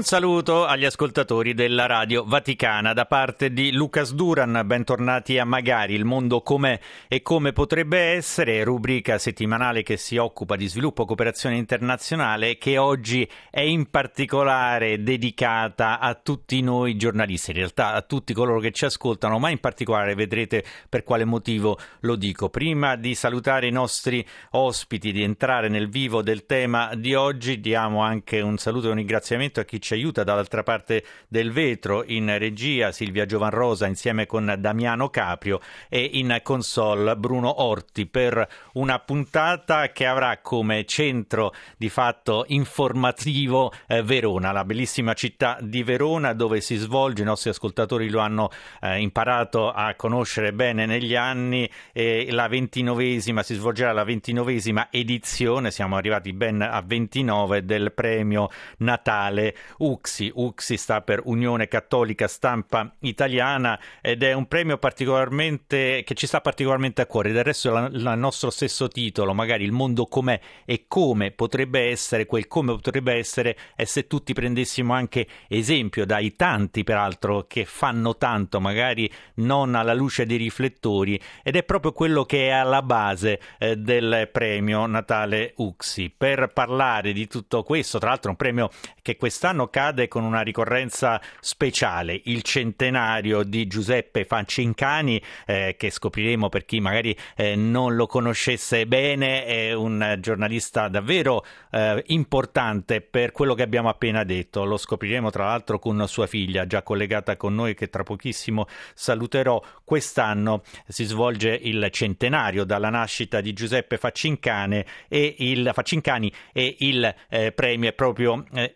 Un saluto agli ascoltatori della Radio Vaticana da parte di Lucas Duran, bentornati a Magari, il mondo com'è e come potrebbe essere, rubrica settimanale che si occupa di sviluppo e cooperazione internazionale che oggi è in particolare dedicata a tutti noi giornalisti, in realtà a tutti coloro che ci ascoltano, ma in particolare vedrete per quale motivo lo dico. Prima di salutare i nostri ospiti, di entrare nel vivo del tema di oggi, diamo anche un saluto e un ringraziamento a chi ci aiuta dall'altra parte del vetro. In regia Silvia Giovanrosa insieme con Damiano Caprio e in console Bruno Orti per una puntata che avrà come centro di fatto informativo eh, Verona, la bellissima città di Verona dove si svolge, i nostri ascoltatori lo hanno eh, imparato a conoscere bene negli anni, e la ventinovesima, si svolgerà la ventinovesima edizione, siamo arrivati ben a 29 del premio Natale UXI. UXI sta per Unione Cattolica Stampa Italiana ed è un premio particolarmente che ci sta particolarmente a cuore. Del resto il nostro stesso titolo, magari il mondo com'è e come potrebbe essere, quel come potrebbe essere è se tutti prendessimo anche esempio dai tanti peraltro che fanno tanto, magari non alla luce dei riflettori ed è proprio quello che è alla base eh, del premio Natale UXI. Per parlare di tutto questo, tra l'altro un premio che quest'anno cade con una ricorrenza speciale, il centenario di Giuseppe Fancincani, eh, che scopriremo per chi magari eh, non lo conoscesse bene, è un giornalista davvero eh, importante per quello che abbiamo appena detto. Lo scopriremo tra l'altro con sua figlia, già collegata con noi, che tra pochissimo saluterò. Quest'anno si svolge il centenario dalla nascita di Giuseppe Faccincani e il, Faccincani e il eh, premio è proprio eh,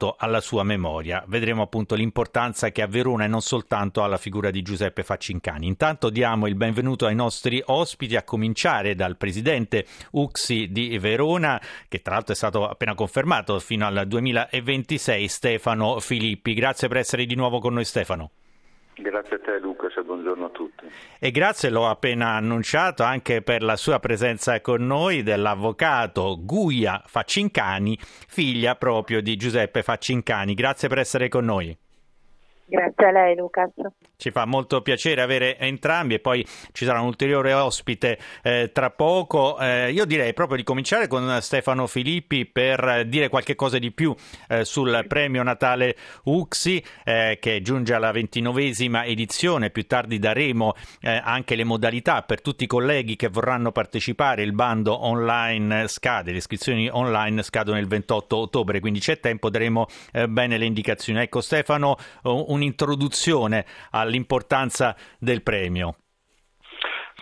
dedicato alla sua memoria. Vedremo appunto l'importanza che ha Verona e non soltanto alla figura di Giuseppe Faccincani. Intanto diamo il benvenuto ai nostri ospiti, a cominciare dal presidente Uxi di Verona, che tra l'altro è stato appena confermato fino al 2026, Stefano Filippi. Grazie per essere di nuovo con noi Stefano. Grazie a te Lucas e buongiorno a tutti. E grazie, l'ho appena annunciato, anche per la sua presenza con noi dell'avvocato Guia Faccincani, figlia proprio di Giuseppe Faccincani. Grazie per essere con noi. Grazie a lei Lucas. Ci fa molto piacere avere entrambi e poi ci sarà un ulteriore ospite eh, tra poco. Eh, io direi proprio di cominciare con Stefano Filippi per dire qualche cosa di più eh, sul premio Natale UXI eh, che giunge alla ventinovesima edizione. Più tardi daremo eh, anche le modalità per tutti i colleghi che vorranno partecipare. Il bando online scade, le iscrizioni online scadono il 28 ottobre, quindi c'è tempo, daremo eh, bene le indicazioni. Ecco Stefano, un un'introduzione all'importanza del premio.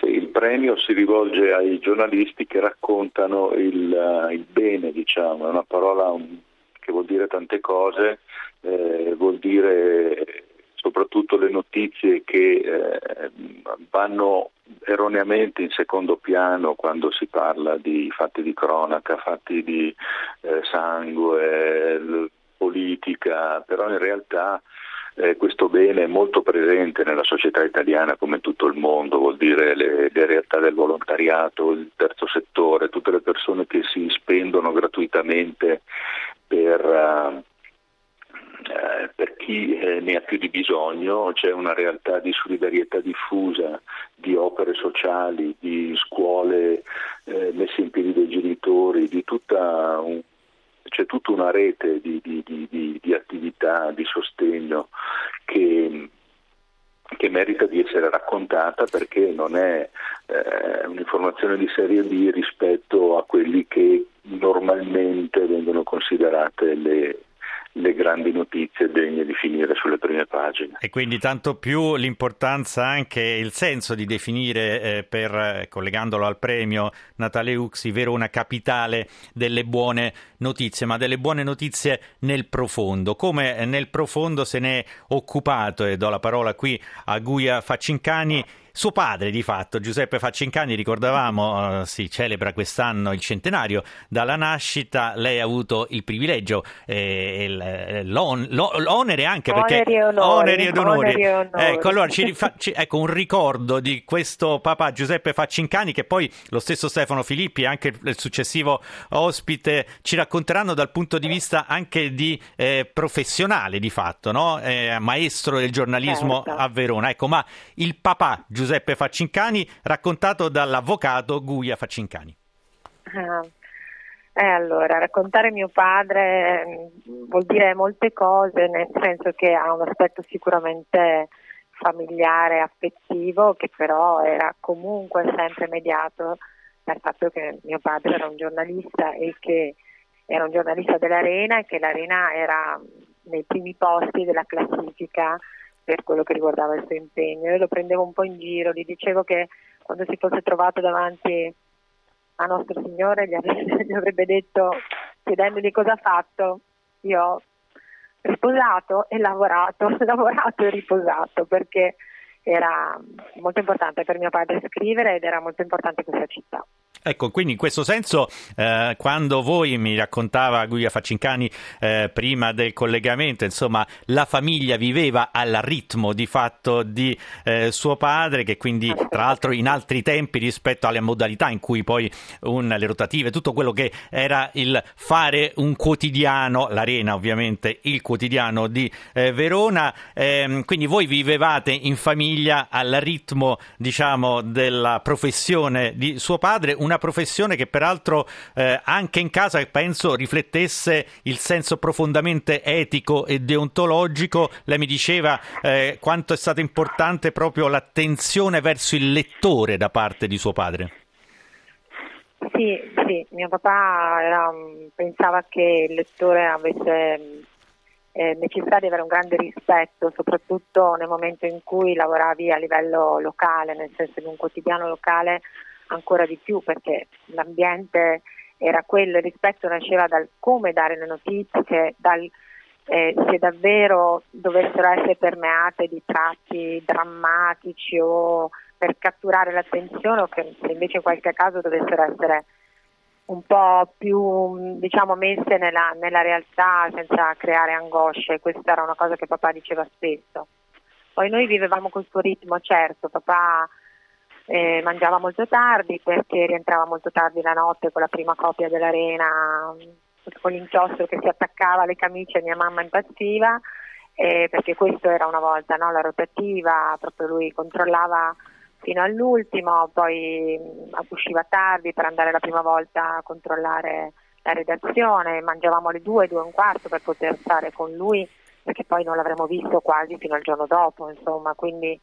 Il premio si rivolge ai giornalisti che raccontano il, uh, il bene, diciamo, è una parola che vuol dire tante cose, eh, vuol dire soprattutto le notizie che eh, vanno erroneamente in secondo piano quando si parla di fatti di cronaca, fatti di eh, sangue, politica, però in realtà eh, questo bene è molto presente nella società italiana come in tutto il mondo, vuol dire le, le, realtà del volontariato, il terzo settore, tutte le persone che si spendono gratuitamente per, uh, eh, per chi eh, ne ha più di bisogno, c'è una realtà di solidarietà diffusa, di opere sociali, di scuole eh, messe in piedi dai genitori, di tutta un c'è tutta una rete di, di, di, di attività, di sostegno che, che, merita di essere raccontata perché non è eh, un'informazione di serie B rispetto a quelli che normalmente vengono considerate le, le grandi notizie degne di finire sulle prime pagine. E quindi tanto più l'importanza anche il senso di definire eh, per eh, collegandolo al premio Natale Uxi Verona capitale delle buone notizie, ma delle buone notizie nel profondo. Come nel profondo se ne è occupato e do la parola qui a Guia Faccincani suo padre, di fatto, Giuseppe Faccincani, ricordavamo, uh, si celebra quest'anno il centenario dalla nascita. Lei ha avuto il privilegio, eh, eh, l'on, l'onere anche perché oneri, onori, oneri ed onori. oneri onori. Ecco, allora ci rifa- ci, ecco, un ricordo di questo papà Giuseppe Faccincani che poi lo stesso Stefano Filippi e anche il successivo ospite ci racconteranno dal punto di vista anche di eh, professionale di fatto, no? eh, maestro del giornalismo certo. a Verona. Ecco, ma il papà Giuseppe Giuseppe Faccincani, raccontato dall'avvocato Guia Faccincani. Eh, allora, raccontare mio padre mm, vuol dire molte cose, nel senso che ha un aspetto sicuramente familiare, affettivo, che però era comunque sempre mediato dal fatto che mio padre era un giornalista e che era un giornalista dell'Arena e che l'Arena era nei primi posti della classifica per quello che riguardava il suo impegno. Io lo prendevo un po' in giro, gli dicevo che quando si fosse trovato davanti a nostro Signore gli avrebbe, gli avrebbe detto, chiedendogli cosa ha fatto, io ho riposato e lavorato, lavorato e riposato perché era molto importante per mio padre scrivere ed era molto importante questa città. Ecco, quindi in questo senso, eh, quando voi mi raccontava Guia Faccincani eh, prima del collegamento, insomma, la famiglia viveva al ritmo di fatto di eh, suo padre, che quindi, tra l'altro, in altri tempi rispetto alle modalità in cui poi un, le rotative, tutto quello che era il fare un quotidiano, l'Arena ovviamente, il quotidiano di eh, Verona, ehm, quindi voi vivevate in famiglia al ritmo, diciamo, della professione di suo padre, una professione che peraltro eh, anche in casa penso riflettesse il senso profondamente etico e deontologico. Lei mi diceva eh, quanto è stata importante proprio l'attenzione verso il lettore da parte di suo padre. Sì, sì, mio papà era, pensava che il lettore avesse eh, necessità di avere un grande rispetto, soprattutto nel momento in cui lavoravi a livello locale, nel senso di un quotidiano locale ancora di più perché l'ambiente era quello, il rispetto nasceva dal come dare le notizie, dal eh, se davvero dovessero essere permeate di tratti drammatici o per catturare l'attenzione o che se invece in qualche caso dovessero essere un po' più diciamo, messe nella, nella realtà senza creare angosce, questa era una cosa che papà diceva spesso. Poi noi vivevamo questo ritmo, certo, papà eh, mangiava molto tardi perché rientrava molto tardi la notte con la prima copia dell'arena, con l'inchiostro che si attaccava alle camicie, mia mamma impazziva, eh, perché questo era una volta no? la rotativa, proprio lui controllava fino all'ultimo, poi usciva tardi per andare la prima volta a controllare la redazione, mangiavamo alle due, due e un quarto per poter stare con lui, perché poi non l'avremmo visto quasi fino al giorno dopo, insomma, quindi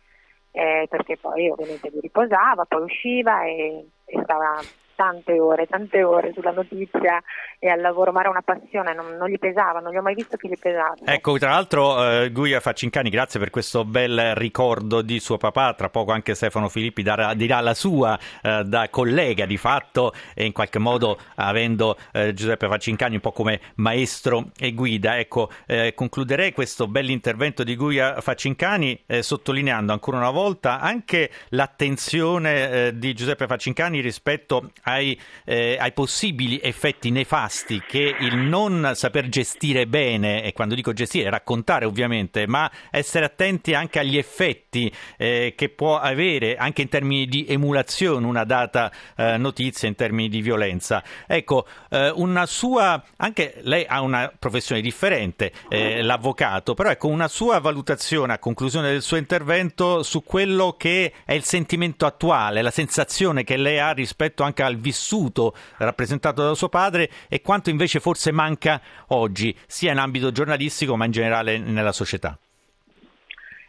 eh, perché poi ovviamente lui riposava, poi usciva e, e stava tante ore, tante ore sulla notizia e al lavoro, ma era una passione, non, non gli pesava, non gli ho mai visto che gli pesasse. Ecco, tra l'altro eh, Guia Faccincani, grazie per questo bel ricordo di suo papà, tra poco anche Stefano Filippi darà, dirà la sua eh, da collega di fatto e in qualche modo avendo eh, Giuseppe Faccincani un po' come maestro e guida. Ecco, eh, concluderei questo bell'intervento di Guia Faccincani eh, sottolineando ancora una volta anche l'attenzione eh, di Giuseppe Faccincani rispetto ai, eh, ai, possibili effetti nefasti che il non saper gestire bene, e quando dico gestire, raccontare ovviamente, ma essere attenti anche agli effetti eh, che può avere anche in termini di emulazione una data eh, notizia, in termini di violenza. Ecco, eh, una sua, anche lei ha una professione differente, eh, l'avvocato, però ecco una sua valutazione a conclusione del suo intervento su quello che è il sentimento attuale, la sensazione che lei ha rispetto anche al al vissuto rappresentato da suo padre e quanto invece forse manca oggi, sia in ambito giornalistico ma in generale nella società?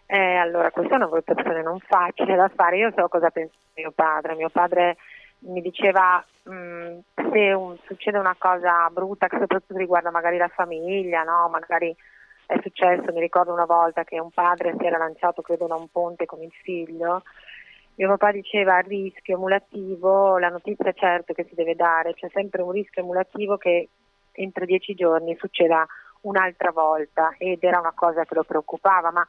Eh, allora, questa è una valutazione non facile da fare. Io so cosa pensa mio padre. Mio padre mi diceva mh, se un, succede una cosa brutta che soprattutto riguarda magari la famiglia, no? magari è successo, mi ricordo una volta che un padre si era lanciato credo da un ponte con il figlio, mio papà diceva rischio emulativo, la notizia certo che si deve dare, c'è sempre un rischio emulativo che entro dieci giorni succeda un'altra volta ed era una cosa che lo preoccupava, ma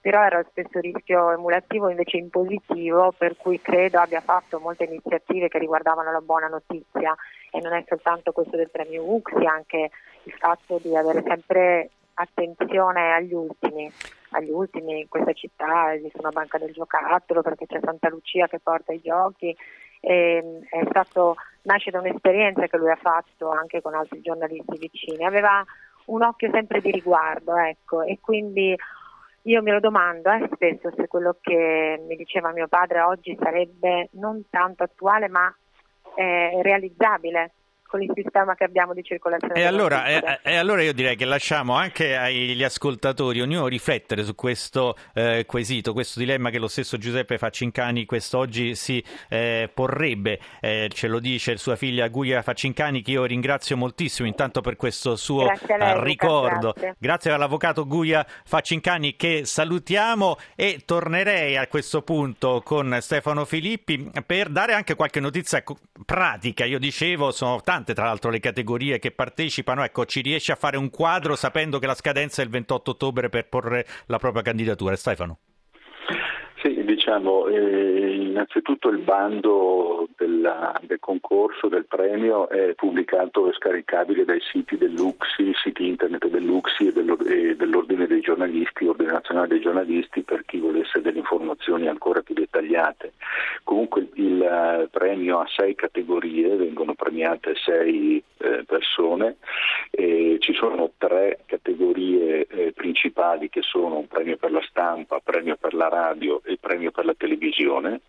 però era lo stesso rischio emulativo invece in positivo, per cui credo abbia fatto molte iniziative che riguardavano la buona notizia e non è soltanto questo del premio Uxi, anche il fatto di avere sempre attenzione agli ultimi. Agli ultimi in questa città esiste una banca del giocattolo perché c'è Santa Lucia che porta i giochi. E, è stato, nasce da un'esperienza che lui ha fatto anche con altri giornalisti vicini. Aveva un occhio sempre di riguardo, ecco, e quindi io me lo domando eh, spesso se quello che mi diceva mio padre oggi sarebbe non tanto attuale ma eh, realizzabile con il sistema che abbiamo di circolazione. E allora, e, e allora, io direi che lasciamo anche agli ascoltatori ognuno riflettere su questo eh, quesito, questo dilemma che lo stesso Giuseppe Faccincani quest'oggi si eh, porrebbe. Eh, ce lo dice sua figlia Guia Faccincani, che io ringrazio moltissimo intanto per questo suo lei, ricordo. grazie. grazie all'avvocato Guia Faccincani che salutiamo e tornerei a questo punto con Stefano Filippi per dare anche qualche notizia pratica. Io dicevo, sono tanti tante tra l'altro le categorie che partecipano, ecco, ci riesce a fare un quadro sapendo che la scadenza è il 28 ottobre per porre la propria candidatura. Stefano. Diciamo, eh, innanzitutto il bando della, del concorso, del premio è pubblicato e scaricabile dai siti dell'UXI, siti internet dell'UXI e, e dell'Ordine dei giornalisti, Ordine Nazionale dei giornalisti per chi volesse delle informazioni ancora più dettagliate. Comunque il, eh, premio ha sei categorie, vengono premiate sei eh, persone, e ci sono tre categorie eh, principali che sono un premio per la stampa, premio per la radio il premio per la televisione,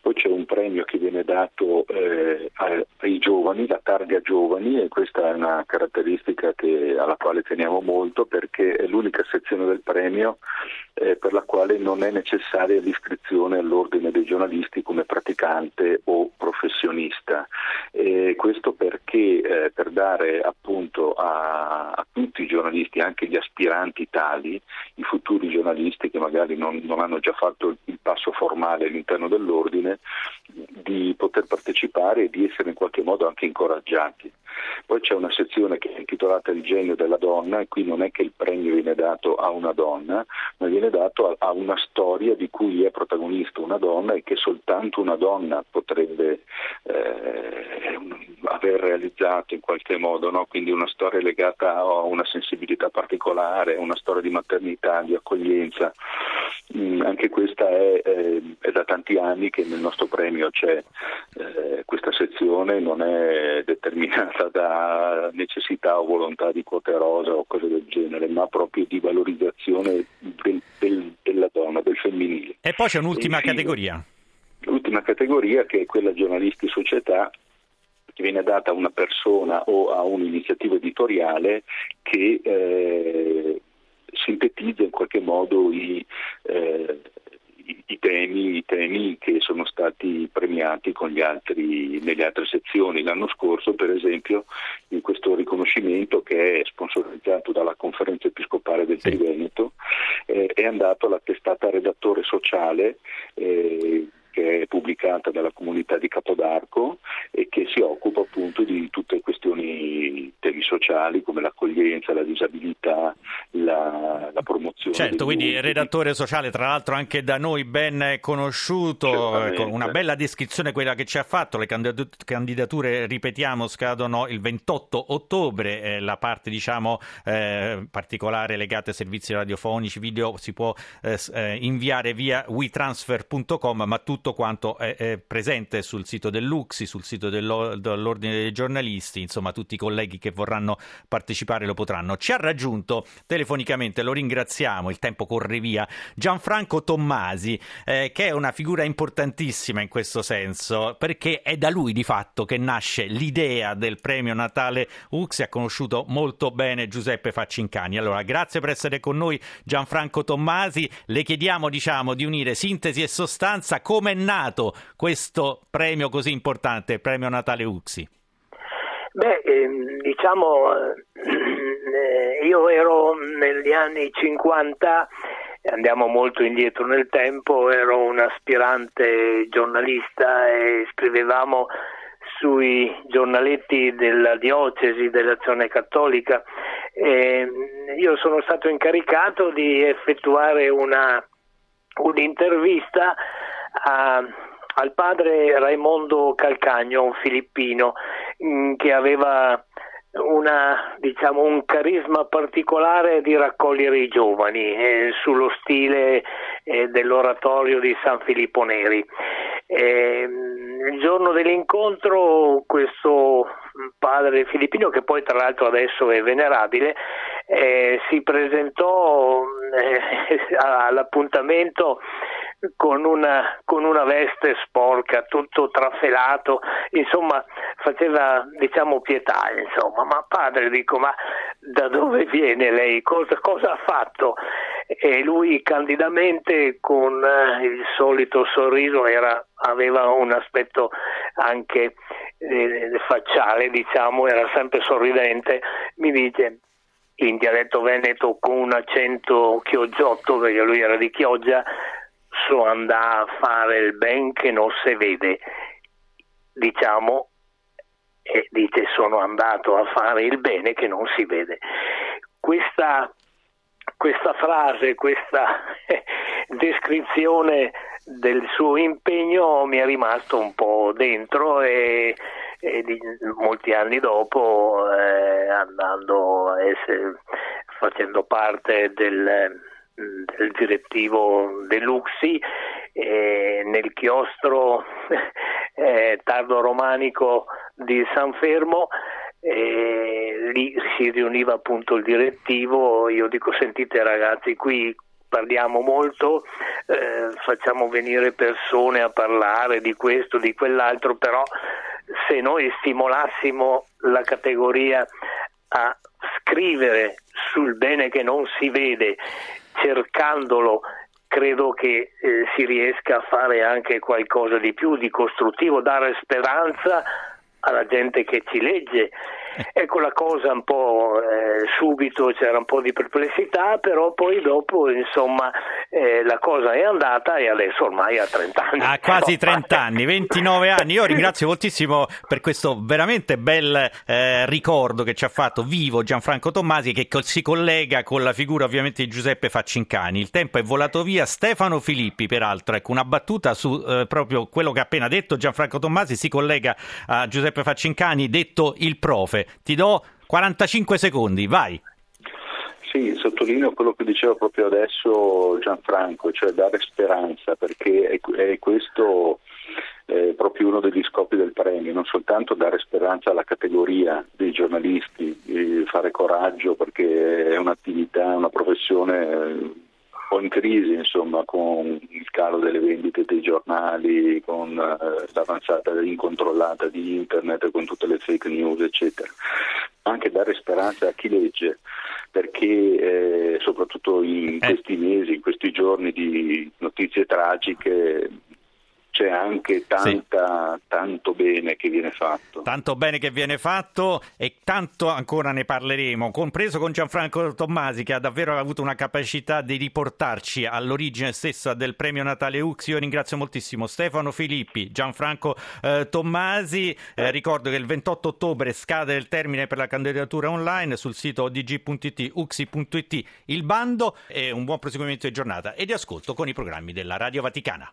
poi c'è un premio che viene dato eh, ai giovani, la targa giovani e questa è una caratteristica che, alla quale teniamo molto perché è l'unica sezione del premio eh, per la quale non è necessaria l'iscrizione all'ordine dei giornalisti come praticante o professionista. E questo perché eh, per dare appunto a, a, tutti i giornalisti, anche gli aspiranti tali, i futuri giornalisti che magari non, non hanno già fatto il passo formale all'interno dell'ordine, di poter partecipare e di essere in qualche modo anche incoraggiati. Poi c'è una sezione che è intitolata Il genio della donna e qui non è che il premio viene dato a una donna, ma viene dato a, una storia di cui è protagonista una donna e che soltanto una donna potrebbe eh, aver realizzato in qualche modo, no? quindi una storia legata a una sensibilità particolare, una storia di maternità, di accoglienza. Mm, anche questa è, eh, è, da tanti anni che nel nostro premio c'è eh, questa sezione, non è determinata da necessità o volontà di quote rosa o cose del genere, ma proprio di valorizzazione del, del, della donna, del femminile. E poi c'è un'ultima infine, categoria. L'ultima categoria che è quella giornalisti società che viene data a una persona o a un'iniziativa editoriale che eh, sintetizza in qualche modo i, eh, i, temi, i, temi, che sono stati premiati altri, nelle altre sezioni. L'anno scorso, per esempio, in questo riconoscimento che è sponsorizzato dalla Conferenza Episcopale del sì. Triveneto, eh, è andato alla testata redattore sociale eh, che è pubblicata dalla comunità di Capodarco e che si occupa appunto di tutte le questioni temi sociali come l'accoglienza, la disabilità. Certo, quindi redattore sociale, tra l'altro anche da noi ben conosciuto, ecco, una bella descrizione quella che ci ha fatto, le candidature, ripetiamo, scadono il 28 ottobre, eh, la parte diciamo eh, particolare legata ai servizi radiofonici, video si può eh, eh inviare via WeTransfer.com, ma tutto quanto è, è presente sul sito dell'Uxi, sul sito dell'Ordine dei giornalisti, insomma tutti i colleghi che vorranno partecipare lo potranno. Ci ha raggiunto telefonicamente, lo ringraziamo, il tempo corre via, Gianfranco Tommasi, eh, che è una figura importantissima in questo senso, perché è da lui di fatto che nasce l'idea del premio Natale Uxi, ha conosciuto molto bene Giuseppe Faccincani. Allora, grazie per essere con noi Gianfranco Tommasi, le chiediamo diciamo di unire sintesi e sostanza come è nato questo premio così importante, il premio Natale Uxi? Beh, ehm, diciamo, eh, io ero negli anni 50 andiamo molto indietro nel tempo, ero un aspirante giornalista e scrivevamo sui giornaletti della diocesi dell'azione cattolica. E io sono stato incaricato di effettuare una, un'intervista a, al padre Raimondo Calcagno, un filippino, mm, che aveva una, diciamo, un carisma particolare di raccogliere i giovani eh, sullo stile eh, dell'oratorio di San Filippo Neri. Eh, il giorno dell'incontro questo padre filippino, che poi tra l'altro adesso è venerabile, eh, si presentò eh, all'appuntamento con una, con una, veste sporca, tutto trafelato, insomma faceva diciamo pietà, insomma, ma padre dico ma da dove viene lei, cosa, cosa ha fatto? E lui candidamente con eh, il solito sorriso era, aveva un aspetto anche eh, facciale, diciamo, era sempre sorridente, mi dice in dialetto veneto con un accento chioggiotto perché lui era di Chioggia so andare a fare il ben che non si vede, diciamo, e dice sono andato a fare il bene che non si vede. Questa, questa frase, questa descrizione del suo impegno mi è rimasto un po' dentro e, e di, molti anni dopo eh, andando essere, facendo parte del del direttivo dell'Uxi eh, nel chiostro eh, tardo romanico di San Fermo eh, lì si riuniva appunto il direttivo. Io dico sentite ragazzi qui parliamo molto eh, facciamo venire persone a parlare di questo di quell'altro però se noi stimolassimo la categoria a scrivere sul bene che non si vede cercandolo credo che eh, si riesca a fare anche qualcosa di più, di costruttivo, dare speranza alla gente che ci legge Ecco la cosa un po' eh, subito c'era un po' di perplessità, però poi dopo insomma eh, la cosa è andata e adesso ormai ha 30 anni. Ha quasi 30 anni, 29 anni. Io ringrazio moltissimo per questo veramente bel eh, ricordo che ci ha fatto vivo Gianfranco Tommasi che si collega con la figura ovviamente di Giuseppe Faccincani. Il tempo è volato via. Stefano Filippi, peraltro, ecco una battuta su eh, proprio quello che ha appena detto Gianfranco Tommasi si collega a Giuseppe Faccincani, detto il profe. Ti do 45 secondi, vai. Sì, sottolineo quello che diceva proprio adesso Gianfranco, cioè dare speranza, perché è, è questo eh, proprio uno degli scopi del premio, non soltanto dare speranza alla categoria dei giornalisti, fare coraggio perché è un'attività, una professione po' in crisi insomma, con il calo delle vendite dei giornali, con eh, l'avanzata incontrollata di internet, con tutte le fake news eccetera. Anche dare speranza a chi legge perché eh, soprattutto in eh. questi mesi, in questi giorni di notizie tragiche c'è anche tanta, sì. tanto bene che viene fatto. Tanto bene che viene fatto e tanto ancora ne parleremo, compreso con Gianfranco Tommasi che ha davvero avuto una capacità di riportarci all'origine stessa del premio Natale Ux. Io ringrazio moltissimo Stefano Filippi, Gianfranco eh, Tommasi. Eh, ricordo che il 28 ottobre scade il termine per la candidatura online sul sito odg.it, uxi.it il bando e un buon proseguimento di giornata e di ascolto con i programmi della Radio Vaticana.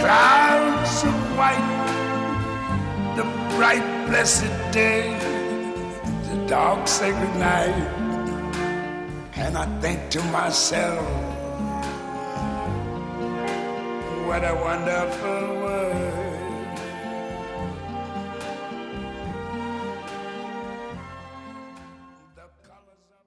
clouds of white, the bright blessed day, the dark sacred night. and I think to myself, what a wonderful